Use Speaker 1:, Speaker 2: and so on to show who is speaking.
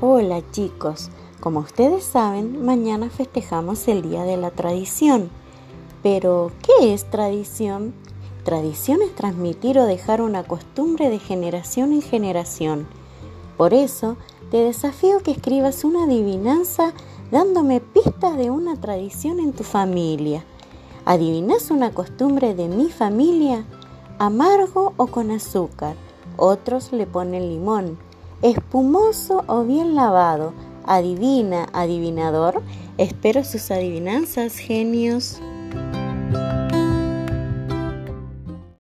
Speaker 1: Hola chicos, como ustedes saben, mañana festejamos el Día de la Tradición. Pero, ¿qué es tradición? Tradición es transmitir o dejar una costumbre de generación en generación. Por eso, te desafío que escribas una adivinanza dándome pistas de una tradición en tu familia. ¿Adivinas una costumbre de mi familia? ¿Amargo o con azúcar? Otros le ponen limón espumoso o bien lavado. Adivina, adivinador. Espero sus adivinanzas, genios.